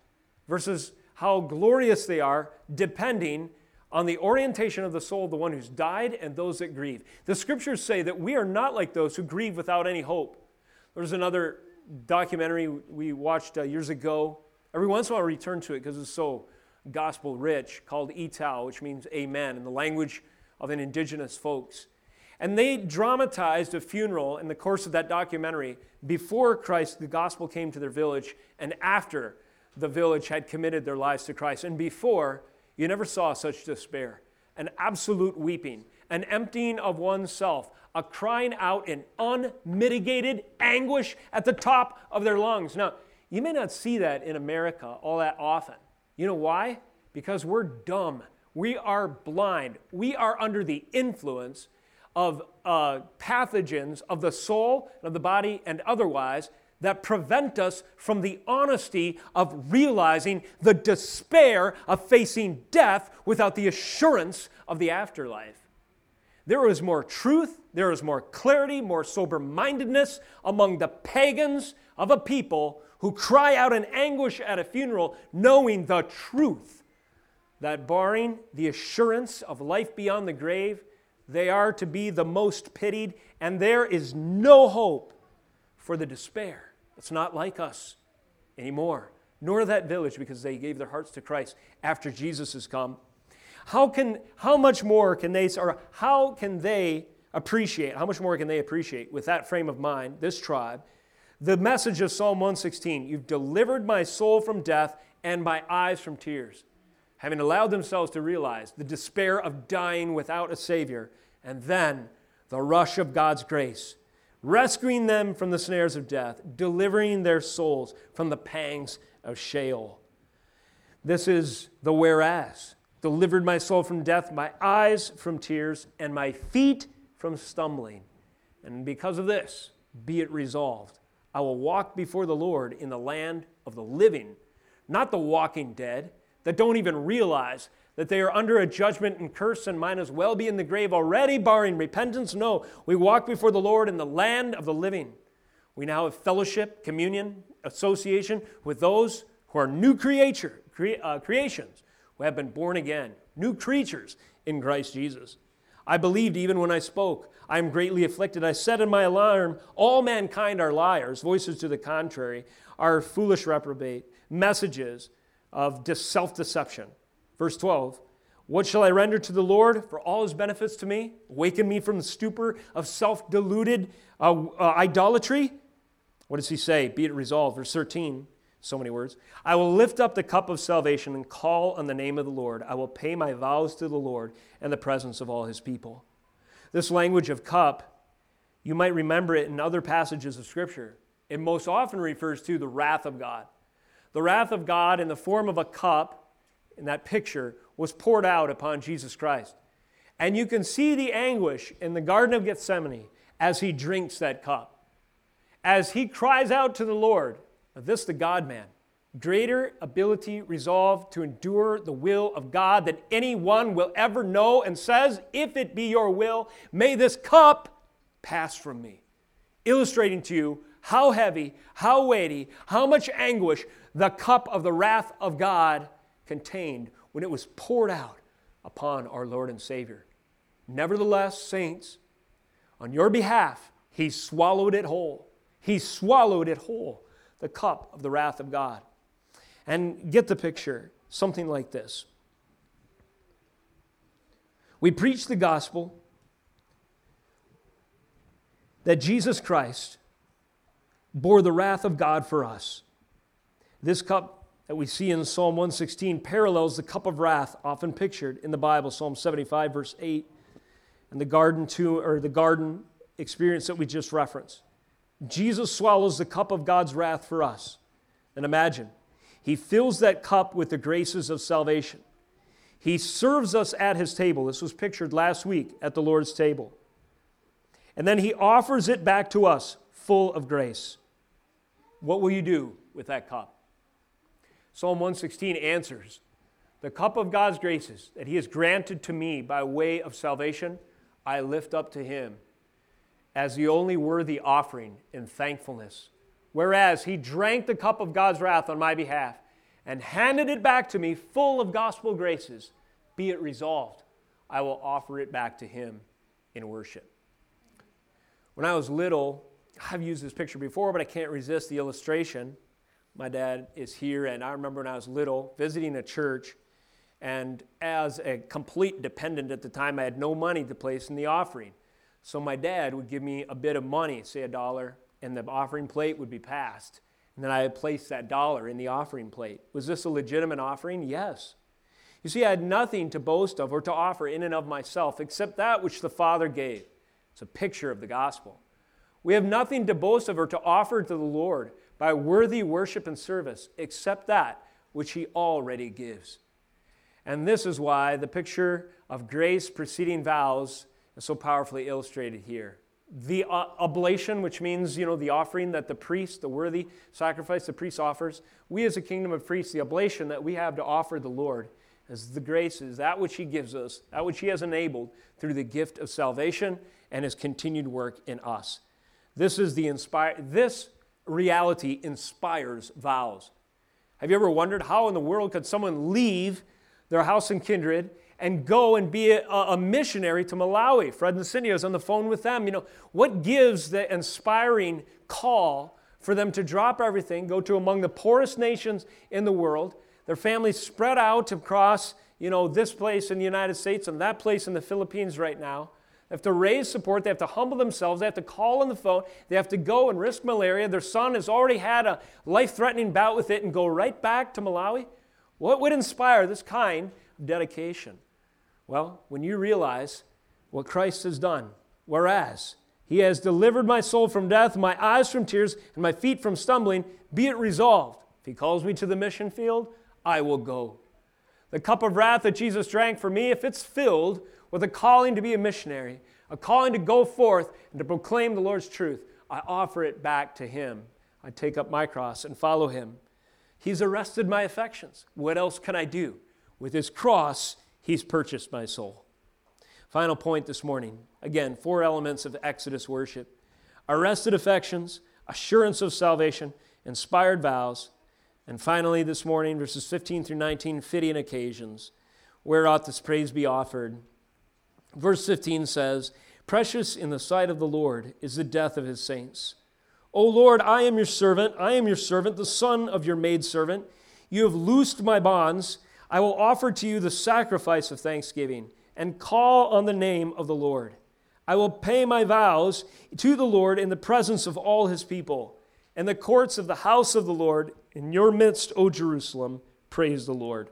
versus how glorious they are, depending on the orientation of the soul of the one who's died and those that grieve. The scriptures say that we are not like those who grieve without any hope. There's another documentary we watched uh, years ago. Every once in a while, I return to it because it's so gospel rich, called Ee-Taow, which means amen, in the language of an indigenous folks. And they dramatized a funeral in the course of that documentary before Christ, the gospel came to their village, and after the village had committed their lives to Christ. And before, you never saw such despair, an absolute weeping, an emptying of oneself, a crying out in unmitigated anguish at the top of their lungs. Now, you may not see that in America all that often. You know why? Because we're dumb. We are blind. We are under the influence of uh, pathogens of the soul, of the body, and otherwise that prevent us from the honesty of realizing the despair of facing death without the assurance of the afterlife. There is more truth, there is more clarity, more sober mindedness among the pagans of a people who cry out in anguish at a funeral, knowing the truth that barring the assurance of life beyond the grave, they are to be the most pitied, and there is no hope for the despair. It's not like us anymore, nor that village because they gave their hearts to Christ after Jesus has come. How, can, how much more can they, or how can they appreciate, how much more can they appreciate with that frame of mind, this tribe, the message of Psalm 116 You've delivered my soul from death and my eyes from tears having allowed themselves to realize the despair of dying without a Savior, and then the rush of God's grace, rescuing them from the snares of death, delivering their souls from the pangs of Sheol. This is the whereas. Delivered my soul from death, my eyes from tears, and my feet from stumbling. And because of this, be it resolved, I will walk before the Lord in the land of the living, not the walking dead that don't even realize that they are under a judgment and curse and might as well be in the grave already, barring repentance. No, we walk before the Lord in the land of the living. We now have fellowship, communion, association with those who are new creature, cre- uh, creations, who have been born again, new creatures in Christ Jesus. I believed even when I spoke. I am greatly afflicted. I said in my alarm, All mankind are liars. Voices to the contrary are foolish reprobate. Messages of self deception. Verse 12 What shall I render to the Lord for all his benefits to me? Awaken me from the stupor of self deluded uh, uh, idolatry? What does he say? Be it resolved. Verse 13 so many words. I will lift up the cup of salvation and call on the name of the Lord. I will pay my vows to the Lord and the presence of all his people. This language of cup, you might remember it in other passages of Scripture. It most often refers to the wrath of God. The wrath of God in the form of a cup, in that picture, was poured out upon Jesus Christ. And you can see the anguish in the Garden of Gethsemane as he drinks that cup. As he cries out to the Lord, this the God man, greater ability, resolve to endure the will of God than anyone will ever know, and says, If it be your will, may this cup pass from me. Illustrating to you how heavy, how weighty, how much anguish the cup of the wrath of God contained when it was poured out upon our Lord and Savior. Nevertheless, saints, on your behalf, He swallowed it whole. He swallowed it whole, the cup of the wrath of God. And get the picture something like this. We preach the gospel that Jesus Christ bore the wrath of God for us. This cup that we see in Psalm 116 parallels the cup of wrath often pictured in the Bible, Psalm 75, verse 8, and the garden to, or the garden experience that we just referenced. Jesus swallows the cup of God's wrath for us. And imagine, he fills that cup with the graces of salvation. He serves us at his table. This was pictured last week at the Lord's table. And then he offers it back to us full of grace. What will you do with that cup? Psalm 116 answers The cup of God's graces that He has granted to me by way of salvation, I lift up to Him as the only worthy offering in thankfulness. Whereas He drank the cup of God's wrath on my behalf and handed it back to me full of gospel graces, be it resolved. I will offer it back to him in worship. When I was little, I've used this picture before, but I can't resist the illustration. My dad is here, and I remember when I was little visiting a church, and as a complete dependent at the time, I had no money to place in the offering. So my dad would give me a bit of money, say a dollar, and the offering plate would be passed. And then I had placed that dollar in the offering plate. Was this a legitimate offering? Yes. You see, I had nothing to boast of or to offer in and of myself except that which the Father gave. It's a picture of the gospel. We have nothing to boast of or to offer to the Lord by worthy worship and service except that which He already gives. And this is why the picture of grace preceding vows so powerfully illustrated here the uh, oblation, which means, you know, the offering that the priest, the worthy sacrifice the priest offers, we as a kingdom of priests, the oblation that we have to offer the Lord as the grace is that which he gives us, that which he has enabled through the gift of salvation and his continued work in us. This is the inspire this reality inspires vows. Have you ever wondered how in the world could someone leave their house and kindred and go and be a, a, missionary to Malawi. Fred and Cindy was on the phone with them. You know, what gives the inspiring call for them to drop everything, go to among the poorest nations in the world, their families spread out across, you know, this place in the United States and that place in the Philippines right now. They have to raise support. They have to humble themselves. They have to call on the phone. They have to go and risk malaria. Their son has already had a life threatening bout with it and go right back to Malawi. What would inspire this kind of dedication? Well, when you realize what Christ has done, whereas he has delivered my soul from death, my eyes from tears, and my feet from stumbling, be it resolved. If he calls me to the mission field, I will go. The cup of wrath that Jesus drank for me, if it's filled with a calling to be a missionary, a calling to go forth and to proclaim the Lord's truth, I offer it back to him. I take up my cross and follow him. He's arrested my affections. What else can I do? With his cross, He's purchased my soul. Final point this morning. Again, four elements of Exodus worship arrested affections, assurance of salvation, inspired vows, and finally this morning, verses 15 through 19, fitting occasions. Where ought this praise be offered? Verse 15 says, Precious in the sight of the Lord is the death of his saints. O Lord, I am your servant, I am your servant, the son of your maidservant. You have loosed my bonds. I will offer to you the sacrifice of thanksgiving and call on the name of the Lord. I will pay my vows to the Lord in the presence of all his people. In the courts of the house of the Lord, in your midst, O Jerusalem, praise the Lord.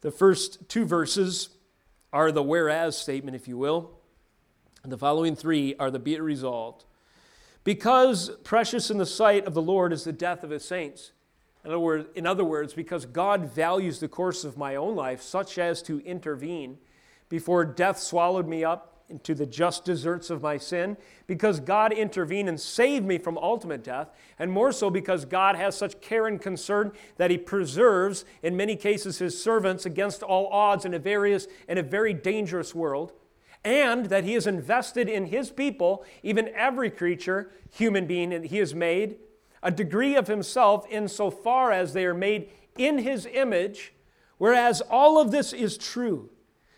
The first two verses are the whereas statement, if you will. And the following three are the be it resolved. Because precious in the sight of the Lord is the death of his saints. In other, words, in other words, because God values the course of my own life, such as to intervene before death swallowed me up into the just deserts of my sin, because God intervened and saved me from ultimate death, and more so because God has such care and concern that He preserves, in many cases, His servants against all odds in a, various, in a very dangerous world, and that He has invested in His people, even every creature, human being that He has made, a degree of himself insofar as they are made in his image, whereas all of this is true,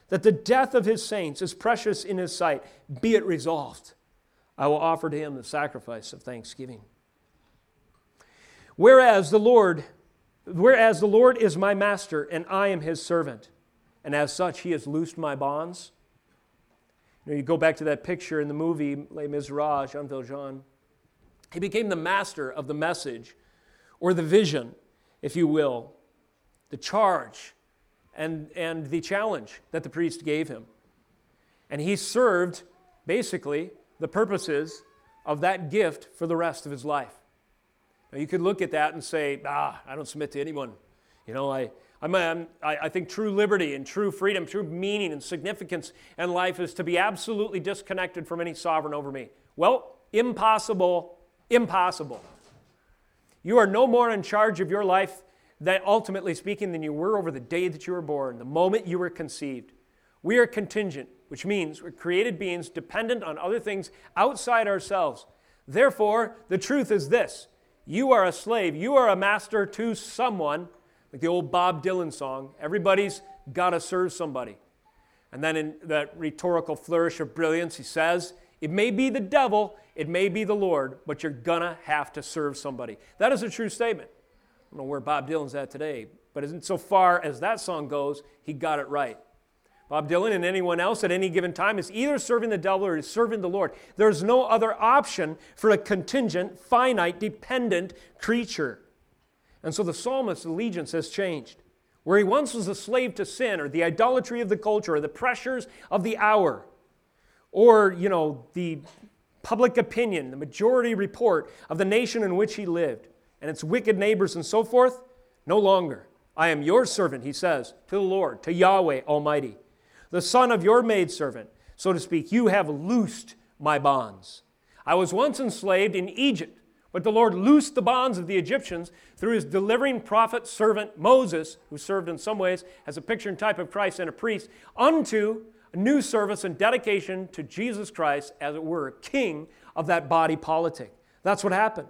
that the death of his saints is precious in his sight, be it resolved. I will offer to him the sacrifice of thanksgiving. Whereas the Lord, whereas the Lord is my master and I am his servant, and as such he has loosed my bonds. You, know, you go back to that picture in the movie Les Miserables, Jean Valjean. He became the master of the message or the vision, if you will, the charge and, and the challenge that the priest gave him. And he served basically the purposes of that gift for the rest of his life. Now, you could look at that and say, ah, I don't submit to anyone. You know, I, I'm, I'm, I think true liberty and true freedom, true meaning and significance in life is to be absolutely disconnected from any sovereign over me. Well, impossible Impossible. You are no more in charge of your life, that ultimately speaking, than you were over the day that you were born, the moment you were conceived. We are contingent, which means we're created beings dependent on other things outside ourselves. Therefore, the truth is this you are a slave, you are a master to someone, like the old Bob Dylan song. Everybody's got to serve somebody. And then in that rhetorical flourish of brilliance, he says, It may be the devil, it may be the Lord, but you're to have to serve somebody. That is a true statement. I don't know where Bob Dylan's at today, but insofar as that song goes, he got it right. Bob Dylan and anyone else at any given time is either serving the devil or is serving the Lord. There's no other option for a contingent, finite, dependent creature. And so the psalmist's allegiance has changed. Where he once was a slave to sin or the idolatry of the culture or the pressures of the hour or, you know, the public opinion, the majority report of the nation in which he lived and its wicked neighbors and so forth, no longer. I am your servant, he says, to the Lord, to Yahweh Almighty, the son of your maidservant, so to speak. You have loosed my bonds. I was once enslaved in Egypt but the Lord loosed the bonds of the Egyptians through his delivering prophet servant Moses, who served in some ways as a picture and type of Christ and a priest, unto new service and dedication to Jesus Christ, as it were, king of that body politic. That's what happened.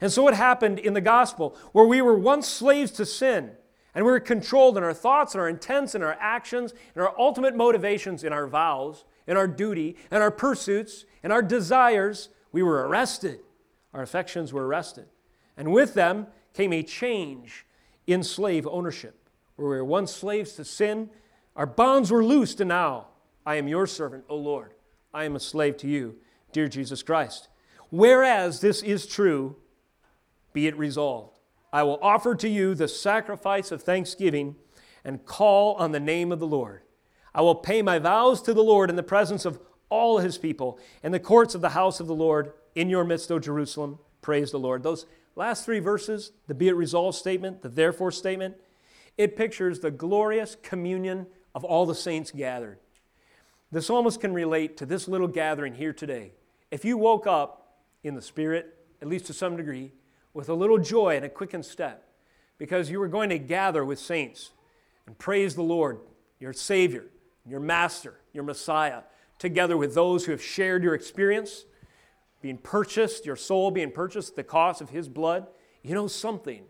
And so it happened in the gospel, where we were once slaves to sin, and we were controlled in our thoughts and our intents and our actions and our ultimate motivations in our vows, in our duty, and our pursuits, and our desires. We were arrested our affections were arrested. And with them came a change in slave ownership. Where we were once slaves to sin, our bonds were loosed, and now I am your servant, O Lord. I am a slave to you, dear Jesus Christ. Whereas this is true, be it resolved. I will offer to you the sacrifice of thanksgiving and call on the name of the Lord. I will pay my vows to the Lord in the presence of all his people in the courts of the house of the Lord in your midst, O Jerusalem. Praise the Lord. Those last three verses, the be it resolved statement, the therefore statement, it pictures the glorious communion of all the saints gathered. The psalmist can relate to this little gathering here today. If you woke up in the Spirit, at least to some degree, with a little joy and a quickened step, because you were going to gather with saints and praise the Lord, your Savior, your Master, your Messiah, together with those who have shared your experience being purchased, your soul being purchased at the cost of his blood, you know something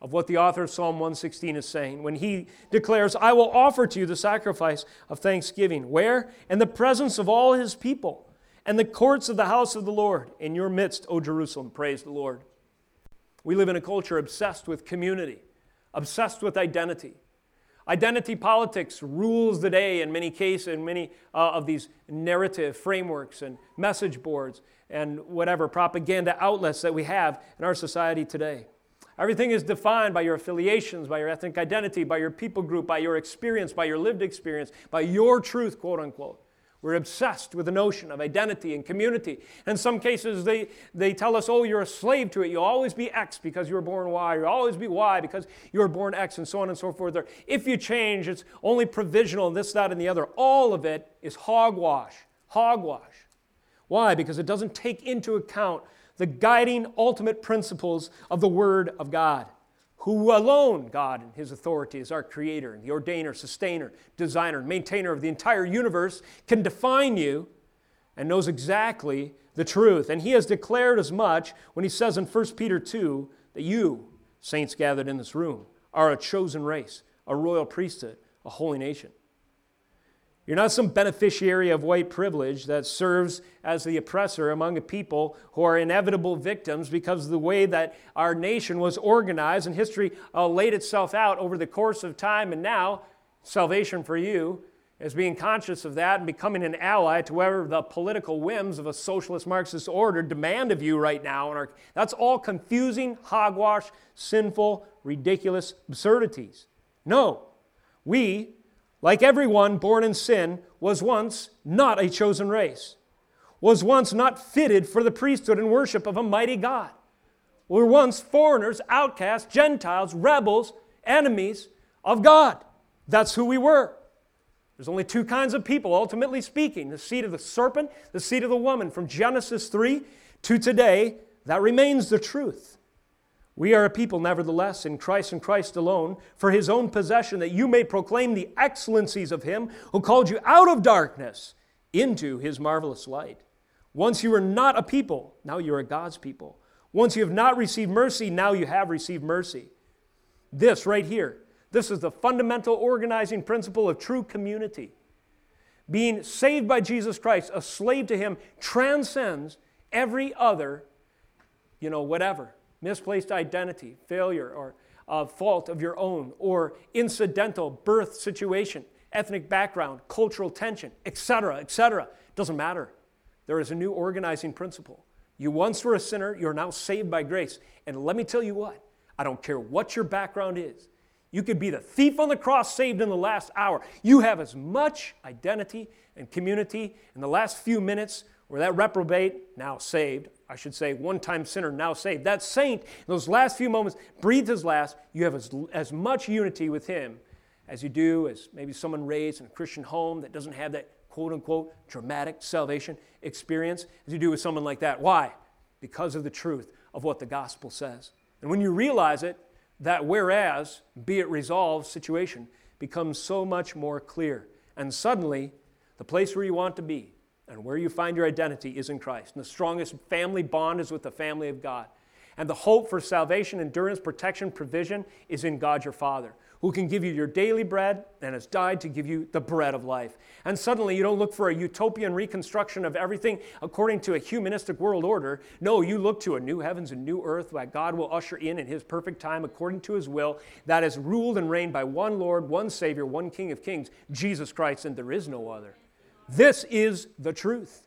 of what the author of Psalm 116 is saying when he declares, I will offer to you the sacrifice of thanksgiving. Where? In the presence of all his people and the courts of the house of the Lord in your midst, O Jerusalem. Praise the Lord. We live in a culture obsessed with community, obsessed with identity. Identity politics rules the day in many cases, in many uh, of these narrative frameworks and message boards and whatever propaganda outlets that we have in our society today. Everything is defined by your affiliations, by your ethnic identity, by your people group, by your experience, by your lived experience, by your truth, quote unquote. We're obsessed with the notion of identity and community. In some cases, they, they tell us, oh, you're a slave to it. You'll always be X because you were born Y. You'll always be Y because you were born X, and so on and so forth. if you change, it's only provisional, and this, that, and the other. All of it is hogwash. Hogwash. Why? Because it doesn't take into account the guiding ultimate principles of the Word of God, who alone, God in His authority as our creator, and the ordainer, sustainer, designer, maintainer of the entire universe, can define you and knows exactly the truth. And He has declared as much when He says in 1 Peter 2 that you, saints gathered in this room, are a chosen race, a royal priesthood, a holy nation. You're not some beneficiary of white privilege that serves as the oppressor among a people who are inevitable victims because of the way that our nation was organized and history uh, laid itself out over the course of time. And now, salvation for you is being conscious of that and becoming an ally to whatever the political whims of a socialist Marxist order demand of you right now. And that's all confusing, hogwash, sinful, ridiculous absurdities. No, we like everyone born in sin, was once not a chosen race, was once not fitted for the priesthood and worship of a mighty God. We were once foreigners, outcasts, Gentiles, rebels, enemies of God. That's who we were. There's only two kinds of people, ultimately speaking the seed of the serpent, the seed of the woman. From Genesis 3 to today, that remains the truth. We are a people, nevertheless, in Christ and Christ alone, for his own possession, that you may proclaim the excellencies of him who called you out of darkness into his marvelous light. Once you were not a people, now you are God's people. Once you have not received mercy, now you have received mercy. This right here, This is the fundamental organizing principle of true community. Being saved by Jesus Christ, a slave to Him, transcends every other, you know, whatever, misplaced identity, failure, or uh, fault of your own, or incidental birth situation, ethnic background, cultural tension, etc., etc. Doesn't matter. There is a new organizing principle. You once were a sinner, you're now saved by grace. And let me tell you what, I don't care what your background is. You could be the thief on the cross saved in the last hour. You have as much identity and community in the last few minutes where that reprobate, now saved, I should say, one time sinner, now saved, that saint, in those last few moments, breathed his last, you have as, as much unity with him as you do as maybe someone raised in a Christian home that doesn't have that quote unquote dramatic salvation experience as you do with someone like that. Why? Because of the truth of what the gospel says. And when you realize it, that whereas, be it resolved situation becomes so much more clear. And suddenly, the place where you want to be and where you find your identity is in Christ. And the strongest family bond is with the family of God. And the hope for salvation, endurance, protection, provision is in God your Father who can give you your daily bread and has died to give you the bread of life. And suddenly you don't look for a utopian reconstruction of everything according to a humanistic world order. No, you look to a new heavens and new earth that God will usher in in his perfect time according to his will that is ruled and reigned by one Lord, one Savior, one King of kings, Jesus Christ, and there is no other. This is the truth.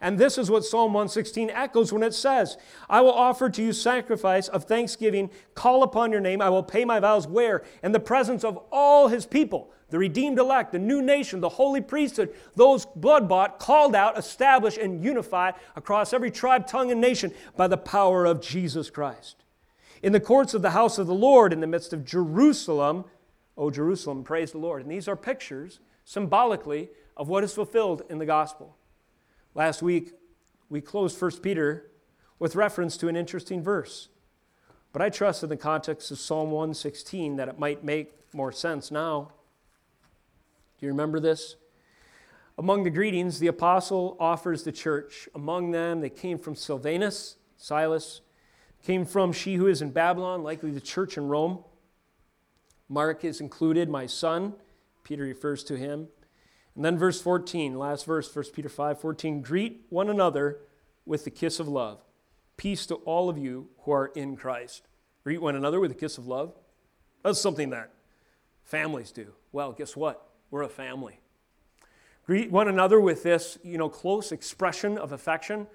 And this is what Psalm 116 echoes when it says, I will offer to you sacrifice of thanksgiving, call upon your name, I will pay my vows where? In the presence of all his people, the redeemed elect, the new nation, the holy priesthood, those blood bought, called out, established, and unified across every tribe, tongue, and nation by the power of Jesus Christ. In the courts of the house of the Lord, in the midst of Jerusalem, O Jerusalem, praise the Lord. And these are pictures, symbolically, of what is fulfilled in the gospel. Last week, we closed 1 Peter with reference to an interesting verse. But I trust in the context of Psalm 116 that it might make more sense now. Do you remember this? Among the greetings, the apostle offers the church. Among them, they came from Silvanus, Silas, came from she who is in Babylon, likely the church in Rome. Mark is included, my son. Peter refers to him. And then verse 14, last verse, 1 Peter 5 14, greet one another with the kiss of love. Peace to all of you who are in Christ. Greet one another with a kiss of love. That's something that families do. Well, guess what? We're a family. Greet one another with this, you know, close expression of affection.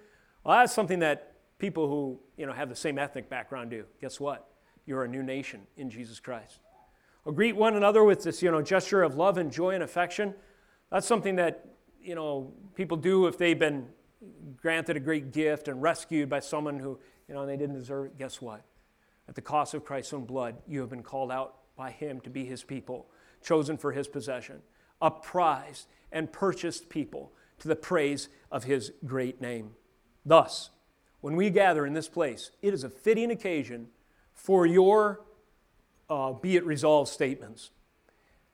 Well, that's something that people who, you know, have the same ethnic background do. Guess what? You're a new nation in Jesus Christ. Or greet one another with this, you know, gesture of love and joy and affection. That's something that, you know, people do if they've been granted a great gift and rescued by someone who, you know, they didn't deserve it. Guess what? At the cost of Christ's own blood, you have been called out by him to be his people, chosen for his possession, a prized and purchased people to the praise of his great name. Thus, when we gather in this place, it is a fitting occasion for your uh, be it resolved statements.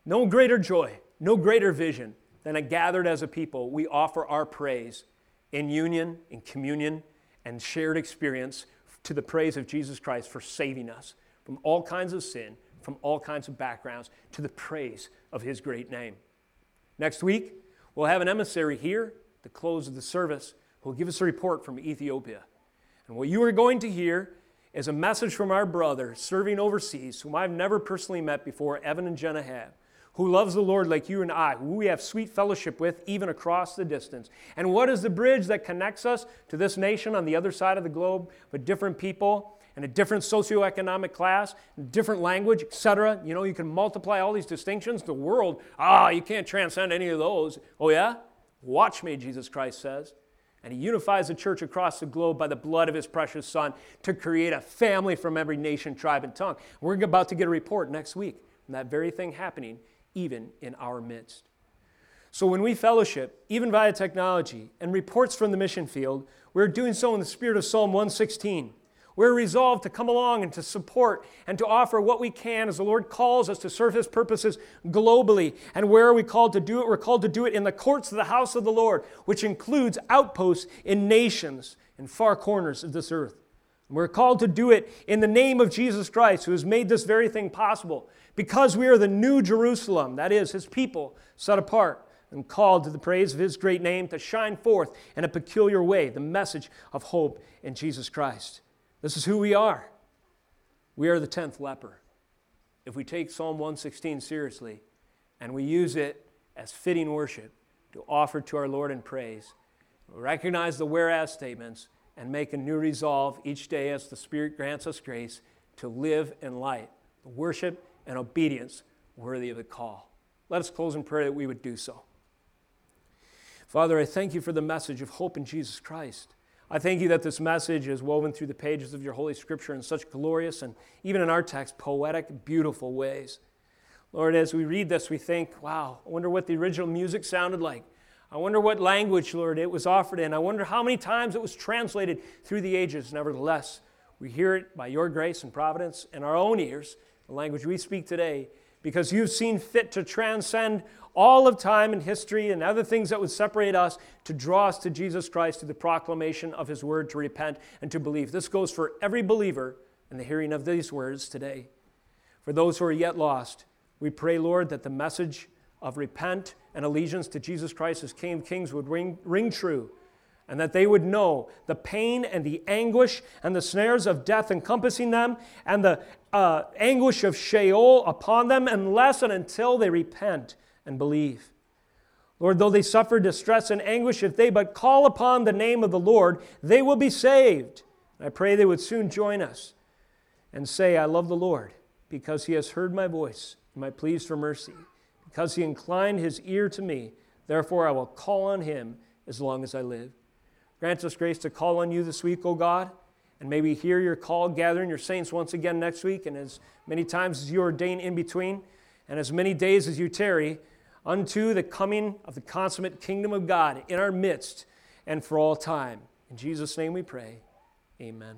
No greater joy, no greater vision then, a gathered as a people, we offer our praise in union, in communion, and shared experience to the praise of Jesus Christ for saving us from all kinds of sin, from all kinds of backgrounds, to the praise of his great name. Next week, we'll have an emissary here at the close of the service who will give us a report from Ethiopia. And what you are going to hear is a message from our brother serving overseas, whom I've never personally met before, Evan and Jenna have who loves the Lord like you and I, who we have sweet fellowship with even across the distance. And what is the bridge that connects us to this nation on the other side of the globe with different people and a different socioeconomic class, different language, etc.? You know, you can multiply all these distinctions. The world, ah, you can't transcend any of those. Oh, yeah? Watch me, Jesus Christ says. And he unifies the church across the globe by the blood of his precious Son to create a family from every nation, tribe, and tongue. We're about to get a report next week on that very thing happening even in our midst. So when we fellowship, even via technology, and reports from the mission field, we're doing so in the spirit of Psalm 116. We're resolved to come along and to support and to offer what we can as the Lord calls us to serve His purposes globally. And where are we called to do it? We're called to do it in the courts of the house of the Lord, which includes outposts in nations in far corners of this earth. We're called to do it in the name of Jesus Christ, who has made this very thing possible, because we are the new Jerusalem, that is, his people set apart and called to the praise of his great name to shine forth in a peculiar way the message of hope in Jesus Christ. This is who we are. We are the 10th leper. If we take Psalm 116 seriously and we use it as fitting worship to offer to our Lord in praise, recognize the whereas statements, and make a new resolve each day as the Spirit grants us grace to live in light, worship and obedience worthy of the call. Let us close in prayer that we would do so. Father, I thank you for the message of hope in Jesus Christ. I thank you that this message is woven through the pages of your Holy Scripture in such glorious and, even in our text, poetic, beautiful ways. Lord, as we read this, we think, wow, I wonder what the original music sounded like. I wonder what language, Lord, it was offered in. I wonder how many times it was translated through the ages. Nevertheless, we hear it by your grace and providence in our own ears, the language we speak today, because you've seen fit to transcend all of time and history and other things that would separate us to draw us to Jesus Christ through the proclamation of his word to repent and to believe. This goes for every believer in the hearing of these words today. For those who are yet lost, we pray, Lord, that the message of repent and allegiance to Jesus Christ as King of Kings would ring, ring true, and that they would know the pain and the anguish and the snares of death encompassing them, and the uh, anguish of Sheol upon them, unless and until they repent and believe. Lord, though they suffer distress and anguish, if they but call upon the name of the Lord, they will be saved. I pray they would soon join us and say, I love the Lord because he has heard my voice and my pleas for mercy. Because he inclined his ear to me, therefore I will call on him as long as I live. Grant us grace to call on you this week, O God, and maybe hear your call gathering your saints once again next week, and as many times as you ordain in between, and as many days as you tarry, unto the coming of the consummate kingdom of God in our midst and for all time. In Jesus' name we pray. Amen.